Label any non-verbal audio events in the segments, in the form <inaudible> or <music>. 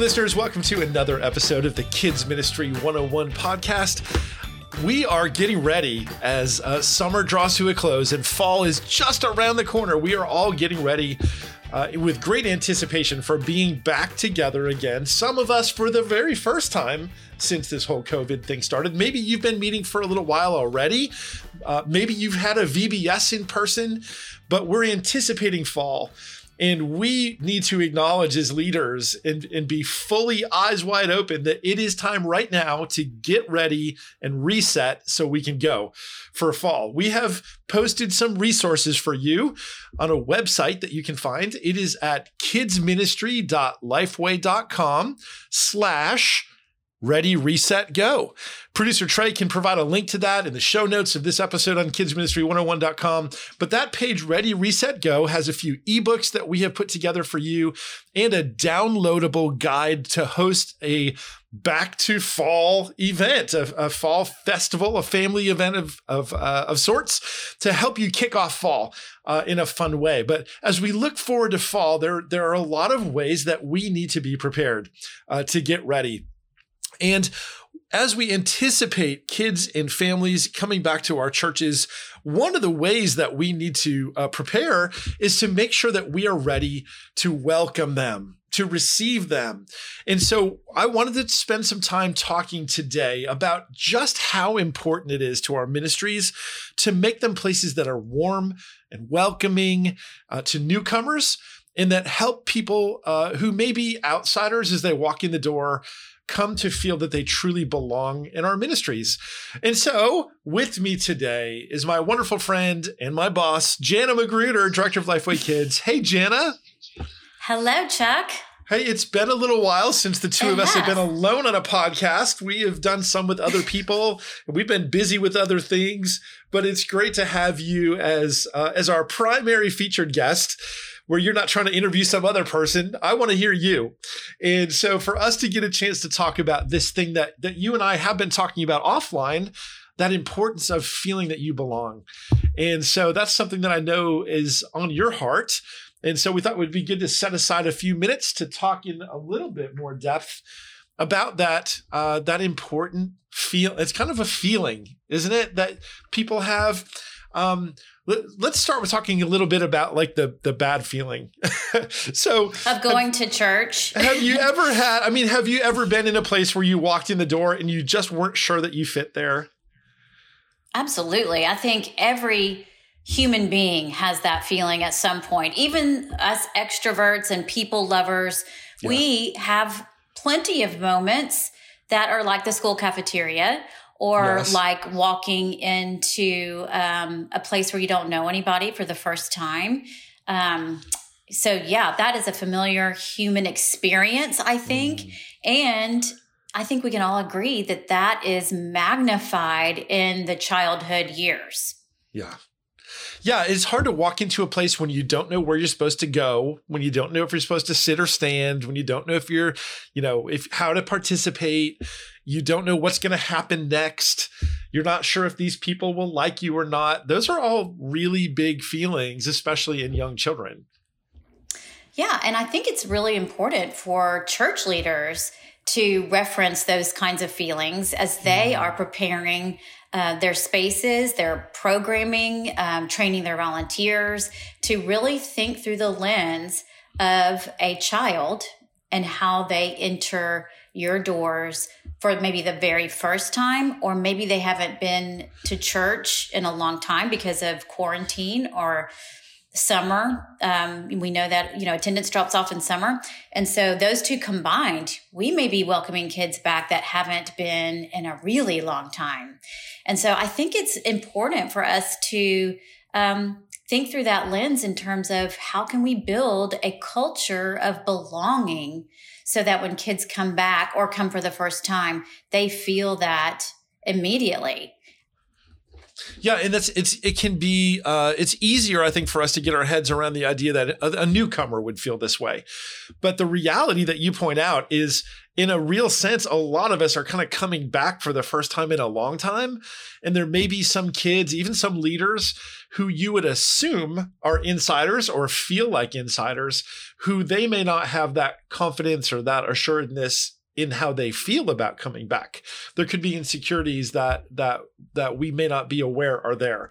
listeners. Welcome to another episode of the Kids Ministry 101 podcast. We are getting ready as uh, summer draws to a close and fall is just around the corner. We are all getting ready uh, with great anticipation for being back together again. Some of us for the very first time since this whole COVID thing started. Maybe you've been meeting for a little while already. Uh, maybe you've had a VBS in person, but we're anticipating fall. And we need to acknowledge as leaders and, and be fully eyes wide open that it is time right now to get ready and reset so we can go for fall. We have posted some resources for you on a website that you can find. It is at kidsministry.lifeway.com slash Ready, reset, go. Producer Trey can provide a link to that in the show notes of this episode on kidsministry101.com. But that page, Ready, Reset, Go, has a few ebooks that we have put together for you and a downloadable guide to host a back to fall event, a, a fall festival, a family event of, of, uh, of sorts to help you kick off fall. Uh, in a fun way. But as we look forward to fall, there, there are a lot of ways that we need to be prepared uh, to get ready. And as we anticipate kids and families coming back to our churches, one of the ways that we need to uh, prepare is to make sure that we are ready to welcome them, to receive them. And so I wanted to spend some time talking today about just how important it is to our ministries to make them places that are warm and welcoming uh, to newcomers and that help people uh, who may be outsiders as they walk in the door come to feel that they truly belong in our ministries. And so, with me today is my wonderful friend and my boss, Jana Magruder, Director of Lifeway Kids. Hey, Jana. Hello, Chuck. Hey, it's been a little while since the two it of us has. have been alone on a podcast. We have done some with other people. We've been busy with other things, but it's great to have you as uh, as our primary featured guest where you're not trying to interview some other person. I want to hear you. And so for us to get a chance to talk about this thing that that you and I have been talking about offline, that importance of feeling that you belong. And so that's something that I know is on your heart. And so we thought it would be good to set aside a few minutes to talk in a little bit more depth about that uh, that important feel. It's kind of a feeling, isn't it, that people have. Um, let, us start with talking a little bit about like the the bad feeling. <laughs> so of going have, to church. have you <laughs> ever had? I mean, have you ever been in a place where you walked in the door and you just weren't sure that you fit there? Absolutely. I think every human being has that feeling at some point. Even us extroverts and people lovers, yeah. we have plenty of moments that are like the school cafeteria or yes. like walking into um, a place where you don't know anybody for the first time. Um, so, yeah, that is a familiar human experience, I think. Mm. And I think we can all agree that that is magnified in the childhood years. Yeah. Yeah, it's hard to walk into a place when you don't know where you're supposed to go, when you don't know if you're supposed to sit or stand, when you don't know if you're, you know, if how to participate, you don't know what's going to happen next. You're not sure if these people will like you or not. Those are all really big feelings, especially in young children. Yeah, and I think it's really important for church leaders to reference those kinds of feelings as they mm-hmm. are preparing uh, their spaces, their programming, um, training their volunteers to really think through the lens of a child and how they enter your doors for maybe the very first time, or maybe they haven't been to church in a long time because of quarantine or summer. Um, we know that, you know, attendance drops off in summer. And so those two combined, we may be welcoming kids back that haven't been in a really long time. And so I think it's important for us to um, think through that lens in terms of how can we build a culture of belonging so that when kids come back or come for the first time, they feel that immediately. Yeah, and that's it's it can be uh, it's easier I think for us to get our heads around the idea that a, a, newcomer would feel this way, but the reality that you point out is in a real sense, a lot of us are kind of coming back for the first time in a long time. And there may be some kids, even some leaders, who you would assume are insiders or feel like insiders, who they may not have that confidence or that assuredness in how they feel about coming back. There could be insecurities that that that we may not be aware are there.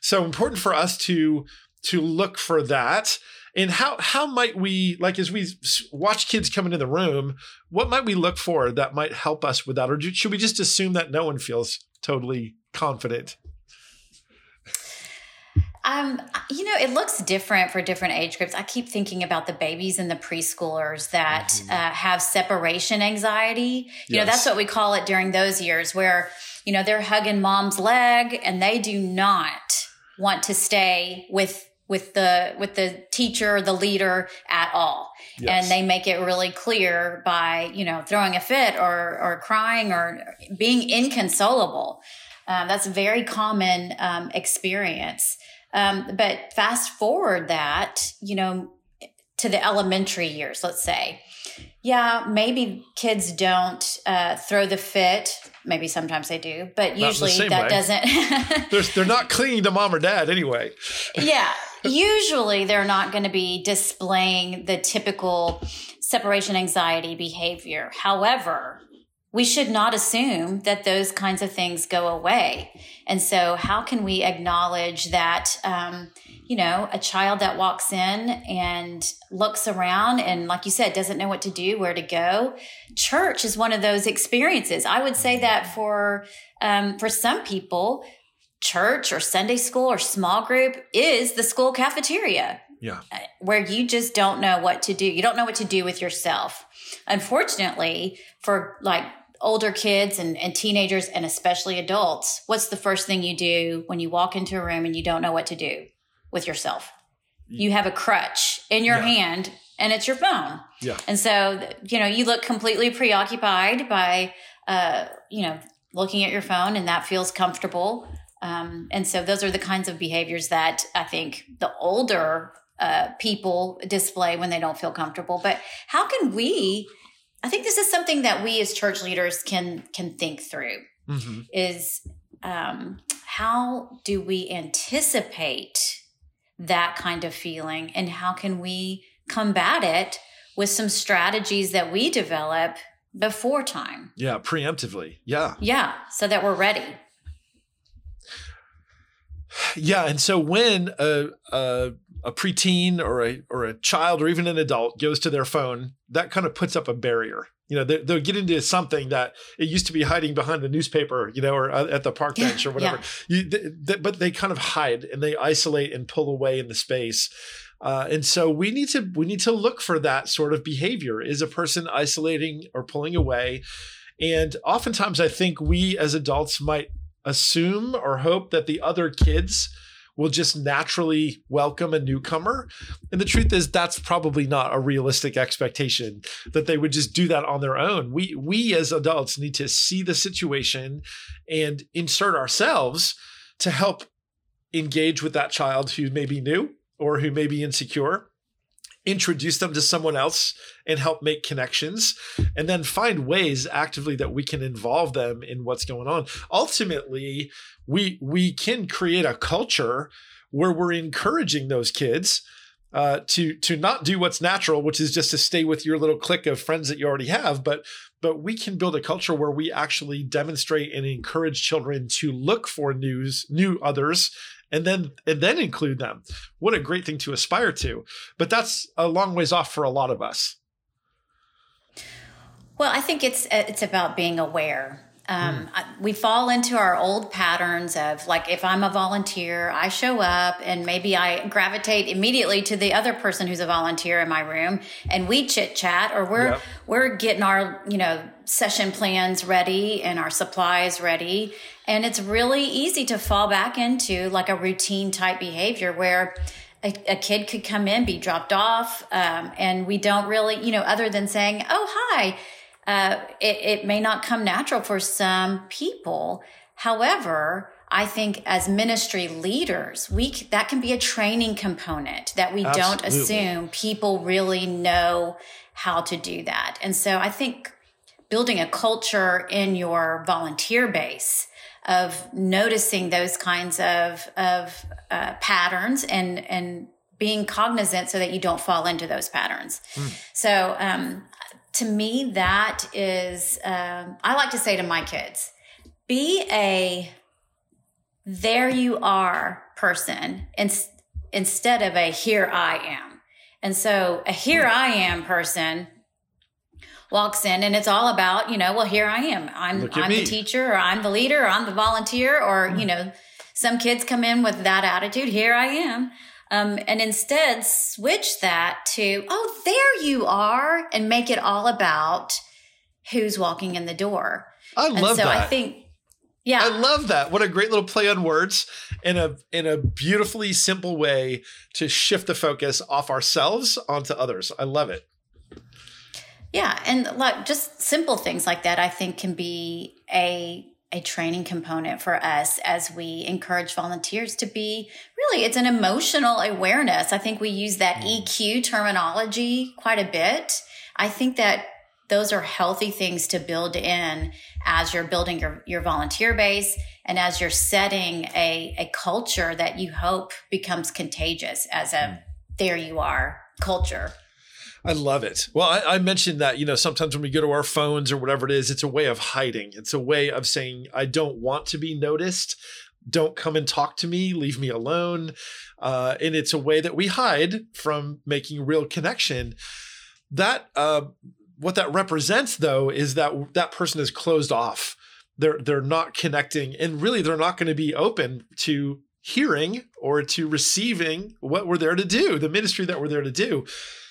So important for us to to look for that and how how might we like as we watch kids come into the room what might we look for that might help us with that or should we just assume that no one feels totally confident um, you know, it looks different for different age groups. I keep thinking about the babies and the preschoolers that mm-hmm. uh, have separation anxiety. You yes. know, that's what we call it during those years where, you know, they're hugging mom's leg and they do not want to stay with with the with the teacher the leader at all yes. and they make it really clear by you know throwing a fit or or crying or being inconsolable um, that's a very common um, experience um, but fast forward that you know to the elementary years let's say yeah maybe kids don't uh, throw the fit maybe sometimes they do but usually that way. doesn't <laughs> they're, they're not clinging to mom or dad anyway yeah usually they're not going to be displaying the typical separation anxiety behavior. However, we should not assume that those kinds of things go away. And so, how can we acknowledge that, um, you know, a child that walks in and looks around and, like you said, doesn't know what to do, where to go? Church is one of those experiences. I would say that for um, for some people, church or Sunday school or small group is the school cafeteria. Yeah. Uh, where you just don't know what to do. You don't know what to do with yourself. Unfortunately, for like older kids and, and teenagers and especially adults, what's the first thing you do when you walk into a room and you don't know what to do with yourself? You have a crutch in your yeah. hand and it's your phone. Yeah. And so, you know, you look completely preoccupied by, uh, you know, looking at your phone and that feels comfortable. Um, and so those are the kinds of behaviors that I think the older uh, people display when they don't feel comfortable. But how can we? I think this is something that we as church leaders can can think through. Mm-hmm. Is um, how do we anticipate that kind of feeling, and how can we combat it with some strategies that we develop before time? Yeah, preemptively. Yeah. Yeah, so that we're ready. Yeah, and so when a, a a preteen or a or a child or even an adult goes to their phone, that kind of puts up a barrier. You know, they, will get into something that it used to be hiding behind the newspaper, you know, or at the park bench or whatever. Yeah. You, they, they, but they kind of hide and they isolate and pull away in the space. Uh, and so we need to we need to look for that sort of behavior. Is a person isolating or pulling away? And oftentimes, I think we as adults might assume or hope that the other kids will just naturally welcome a newcomer. And the truth is that's probably not a realistic expectation that they would just do that on their own. We we as adults need to see the situation and insert ourselves to help engage with that child who may be new or who may be insecure introduce them to someone else and help make connections and then find ways actively that we can involve them in what's going on. Ultimately we we can create a culture where we're encouraging those kids uh, to to not do what's natural, which is just to stay with your little clique of friends that you already have, but but we can build a culture where we actually demonstrate and encourage children to look for news, new others, and then and then include them. What a great thing to aspire to. But that's a long ways off for a lot of us. Well, I think it's it's about being aware um, mm. we fall into our old patterns of like if i'm a volunteer i show up and maybe i gravitate immediately to the other person who's a volunteer in my room and we chit chat or we're yep. we're getting our you know session plans ready and our supplies ready and it's really easy to fall back into like a routine type behavior where a, a, kid could come in, be dropped off, um, and we don't really, you know, other than saying, "Oh, hi," uh, it, it may not come natural for some people. However, I think as ministry leaders, we that can be a training component that we Absolutely. don't assume people really know how to do that. And so I think building a culture in your volunteer base of noticing those kinds of of uh, patterns and and being cognizant so that you don't fall into those patterns. Mm. So um, to me, that is um, I like to say to my kids, be a there you are person in, instead of a here I am. And so a here I am person walks in and it's all about, you know, well, here I am. I'm, I'm the teacher or I'm the leader or I'm the volunteer or, mm. you know, some kids come in with that attitude. Here I am. Um, and instead switch that to, oh, there you are and make it all about who's walking in the door. I love so that. I think, yeah. I love that. What a great little play on words in a in a beautifully simple way to shift the focus off ourselves onto others. I love it. Yeah, and like just simple things like that, I think can be a a training component for us as we encourage volunteers to be really it's an emotional awareness. I think we use that mm. EQ terminology quite a bit. I think that those are healthy things to build in as you're building your, your volunteer base and as you're setting a, a culture that you hope becomes contagious as a mm. there you are culture. I love it. Well, I, I, mentioned that, you know, sometimes when we go to our phones or whatever it is, it's a way of hiding. It's a way of saying, I don't want to be noticed. Don't come and talk to me. Leave me alone. Uh, and it's a way that we hide from making real connection. That, uh, what that represents though, is that that person is closed off. They're, they're not connecting and really they're not going to be open to hearing or to receiving what we're there to do, the ministry that we're there to do.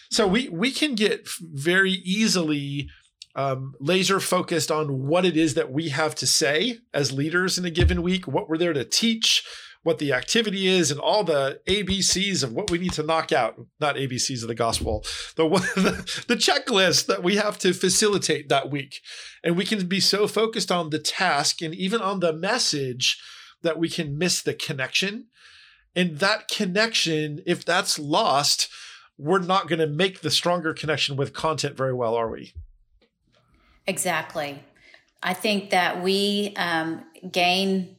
So we we can get very easily um, laser focused on what it is that we have to say as leaders in a given week, what we're there to teach, what the activity is, and all the ABCs of what we need to knock out. Not ABCs of the gospel, the, <laughs> the, the checklist that we have to facilitate that week. And we can be so focused on the task and even on the message that we can miss the connection. And that connection, if that's lost, we're not going to make the stronger connection with content very well, are we? Exactly. I think that we um, gain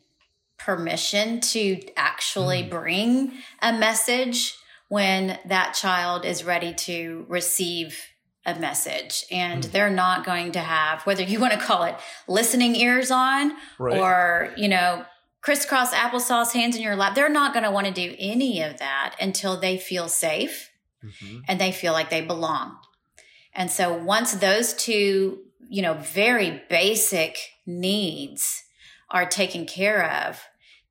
permission to actually mm. bring a message when that child is ready to receive a message and mm. they're not going to have whether you want to call it listening ears on right. or you know crisscross applesauce hands in your lap they're not going to want to do any of that until they feel safe mm-hmm. and they feel like they belong. And so once those two, you know, very basic needs are taken care of,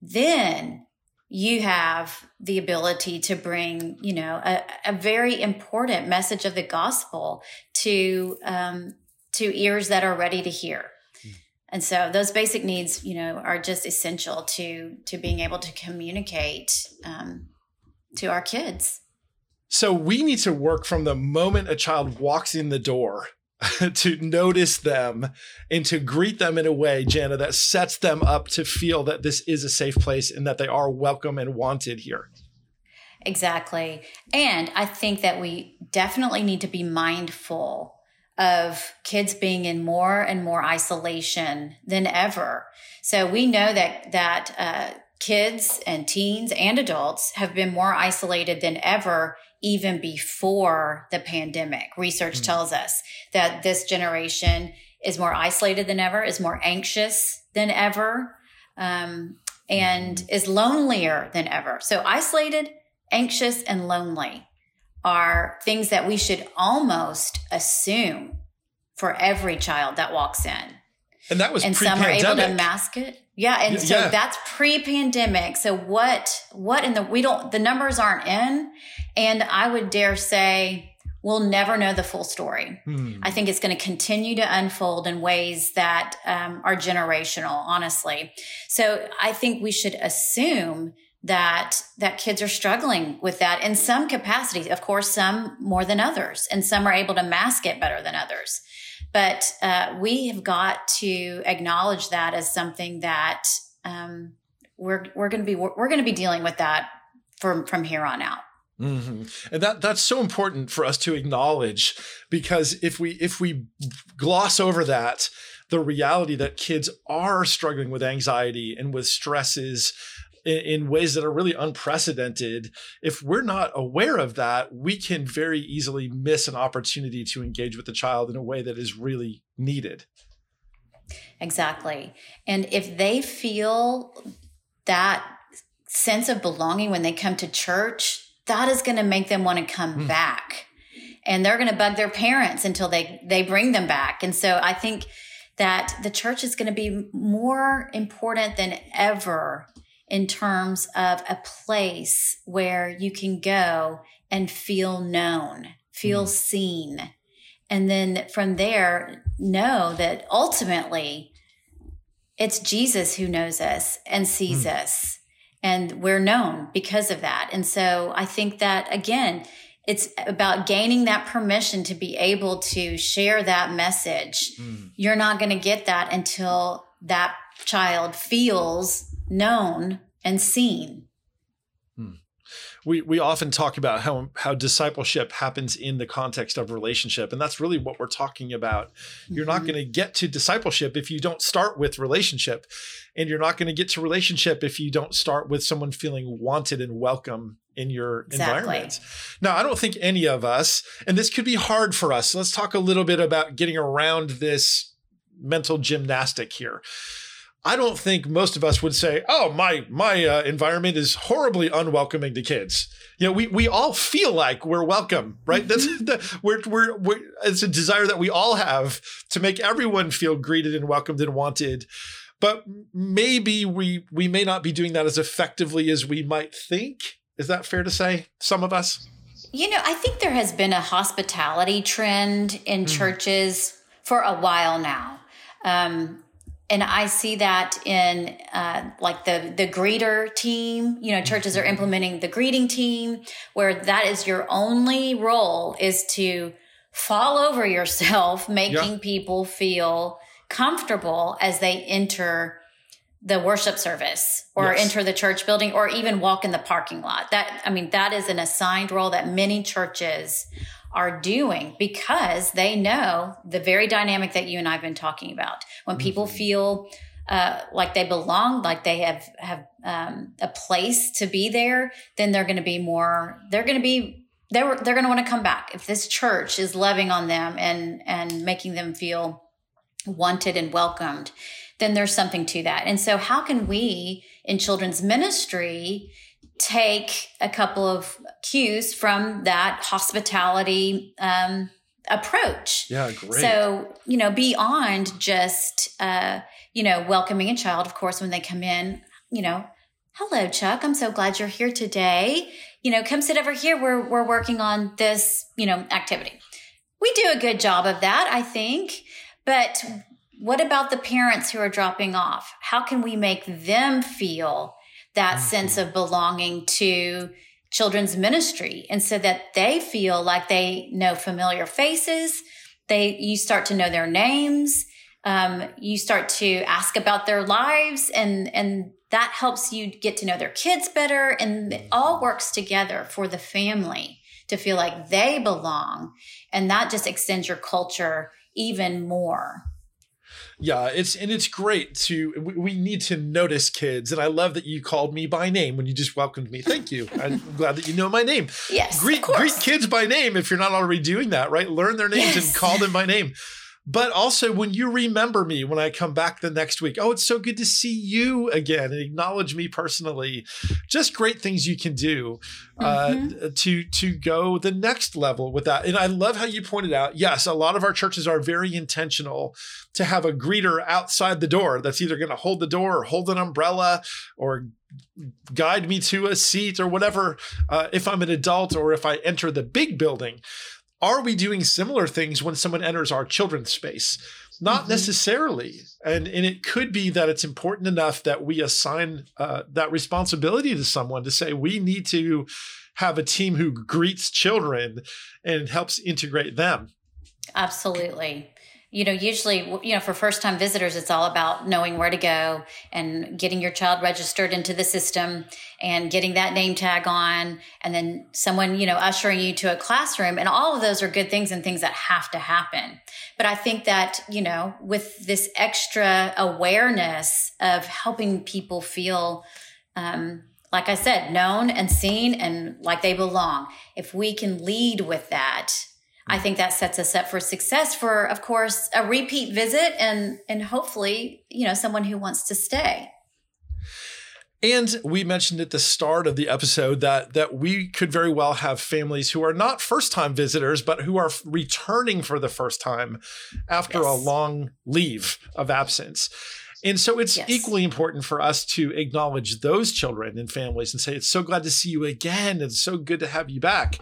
then you have the ability to bring, you know, a, a very important message of the gospel to um, to ears that are ready to hear. Hmm. And so those basic needs, you know, are just essential to to being able to communicate um, to our kids. So we need to work from the moment a child walks in the door <laughs> to notice them and to greet them in a way, Jana, that sets them up to feel that this is a safe place and that they are welcome and wanted here. Exactly. And I think that we definitely need to be mindful of kids being in more and more isolation than ever. So we know that that uh, kids and teens and adults have been more isolated than ever even before the pandemic. Research mm. tells us that this generation is more isolated than ever, is more anxious than ever, um, and mm. is lonelier than ever. So, isolated, anxious, and lonely are things that we should almost assume for every child that walks in. And that was and some are able to mask it. Yeah, and so yeah. that's pre-pandemic. So what what in the we don't the numbers aren't in and I would dare say we'll never know the full story. Hmm. I think it's going to continue to unfold in ways that um, are generational, honestly. So I think we should assume that that kids are struggling with that in some capacities. Of course, some more than others, and some are able to mask it better than others. But uh, we have got to acknowledge that as something that um, we're we're going to be we're going to be dealing with that from from here on out. Mm-hmm. And that that's so important for us to acknowledge because if we if we gloss over that, the reality that kids are struggling with anxiety and with stresses in, in ways that are really unprecedented, if we're not aware of that, we can very easily miss an opportunity to engage with the child in a way that is really needed. Exactly. And if they feel that sense of belonging when they come to church, that is going to make them want to come mm. back. And they're going to bug their parents until they they bring them back. And so I think that the church is going to be more important than ever in terms of a place where you can go and feel known, feel mm. seen. And then from there, know that ultimately it's Jesus who knows us and sees mm. us and we're known because of that. And so I think that again, it's about gaining that permission to be able to share that message. Mm. You're not going to get that until that child feels known and seen we we often talk about how how discipleship happens in the context of relationship and that's really what we're talking about you're mm-hmm. not going to get to discipleship if you don't start with relationship and you're not going to get to relationship if you don't start with someone feeling wanted and welcome in your exactly. environment. Now, I don't think any of us, and this could be hard for us. let's talk a little bit about getting around this mental gymnastic here. I don't think most of us would say, "Oh, my my uh, environment is horribly unwelcoming to kids." You know, we we all feel like we're welcome, right? That's mm-hmm. the, we're, we're we're it's a desire that we all have to make everyone feel greeted and welcomed and wanted. But maybe we we may not be doing that as effectively as we might think. Is that fair to say? Some of us. You know, I think there has been a hospitality trend in mm. churches for a while now. Um, and I see that in uh, like the the greeter team. You know, churches are mm-hmm. implementing the greeting team, where that is your only role is to fall over yourself, <laughs> making yeah. people feel comfortable as they enter the worship service or yes. enter the church building or even walk in the parking lot. That I mean, that is an assigned role that many churches are doing because they know the very dynamic that you and I've been talking about. When people mm-hmm. feel uh, like they belong, like they have have um, a place to be there, then they're going to be more. They're going to be they're they're going to want to come back if this church is loving on them and and making them feel wanted and welcomed. Then there's something to that. And so, how can we in children's ministry take a couple of cues from that hospitality um, approach. Yeah, great. So, you know, beyond just, uh, you know, welcoming a child, of course, when they come in, you know, hello, Chuck, I'm so glad you're here today. You know, come sit over here. We're, we're working on this, you know, activity. We do a good job of that, I think. But what about the parents who are dropping off? How can we make them feel that mm-hmm. sense of belonging to children's ministry. And so that they feel like they know familiar faces they you start to know their names um, you start to ask about their lives and and that helps you get to know their kids better. And it all works together for the family to feel like they belong. And that just extends your culture even more yeah, it's and it's great to we, we, need to notice kids, and I love that you called me by name when you just welcomed me. Thank you. I'm <laughs> glad that you know my name. Yes, greet greet kids by name if you're not already doing that. Right, learn their names yes. and call them by name but also when you remember me when I come back the next week. Oh, it's so good to see you again and acknowledge me personally. Just great things you can do uh, mm-hmm. to to go the next level with that. And I love how you pointed out. Yes, a lot of our churches are very intentional to have a greeter outside the door that's either going to hold the door or hold an umbrella or guide me to a seat or whatever. Uh, if I'm an adult or if I enter the big building are we doing similar things when someone enters our children's space? Not mm-hmm. necessarily. And, and it could be that it's important enough that we assign uh, that responsibility to someone to say, we need to have a team who greets children and helps integrate them. Absolutely. You know, usually, you know, for first time visitors, it's all about knowing where to go and getting your child registered into the system and getting that name tag on. And then someone, you know, ushering you to a classroom. And all of those are good things and things that have to happen. But I think that, you know, with this extra awareness of helping people feel, um, like I said, known and seen and like they belong, if we can lead with that, I think that sets us up for success for, of course, a repeat visit and, and hopefully, you know, someone who wants to stay. And we mentioned at the start of the episode that that we could very well have families who are not first-time visitors, but who are returning for the first time after yes. a long leave of absence. And so it's yes. equally important for us to acknowledge those children and families and say, it's so glad to see you again. It's so good to have you back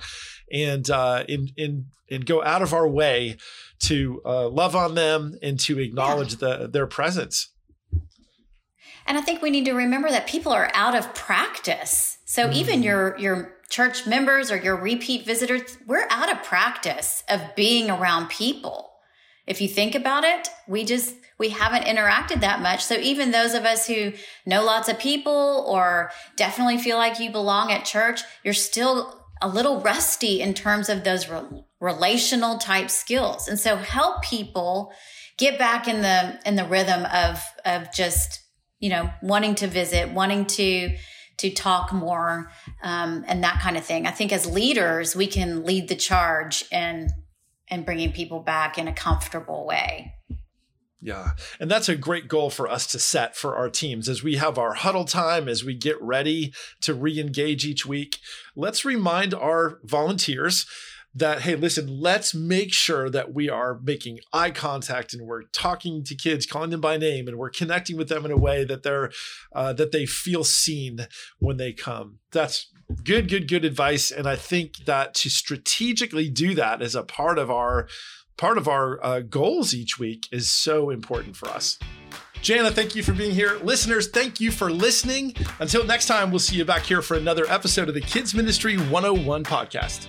and uh, and and and go out of our way to uh, love on them and to acknowledge yeah. the, their presence. And I think we need to remember that people are out of practice. So mm. even your your church members or your repeat visitors, we're out of practice of being around people. If you think about it, we just we haven't interacted that much. So even those of us who know lots of people or definitely feel like you belong at church, you're still a little rusty in terms of those re- relational type skills. And so help people get back in the in the rhythm of of just you know wanting to visit, wanting to to talk more, um, and that kind of thing. I think as leaders, we can lead the charge in in bringing people back in a comfortable way. Yeah. And that's a great goal for us to set for our teams as we have our huddle time, as we get ready to re engage each week. Let's remind our volunteers that hey listen let's make sure that we are making eye contact and we're talking to kids calling them by name and we're connecting with them in a way that they're uh, that they feel seen when they come that's good good good advice and i think that to strategically do that as a part of our part of our uh, goals each week is so important for us. Jana, thank you for being here. Listeners, thank you for listening. Until next time, we'll see you back here for another episode of the Kids Ministry 101 podcast.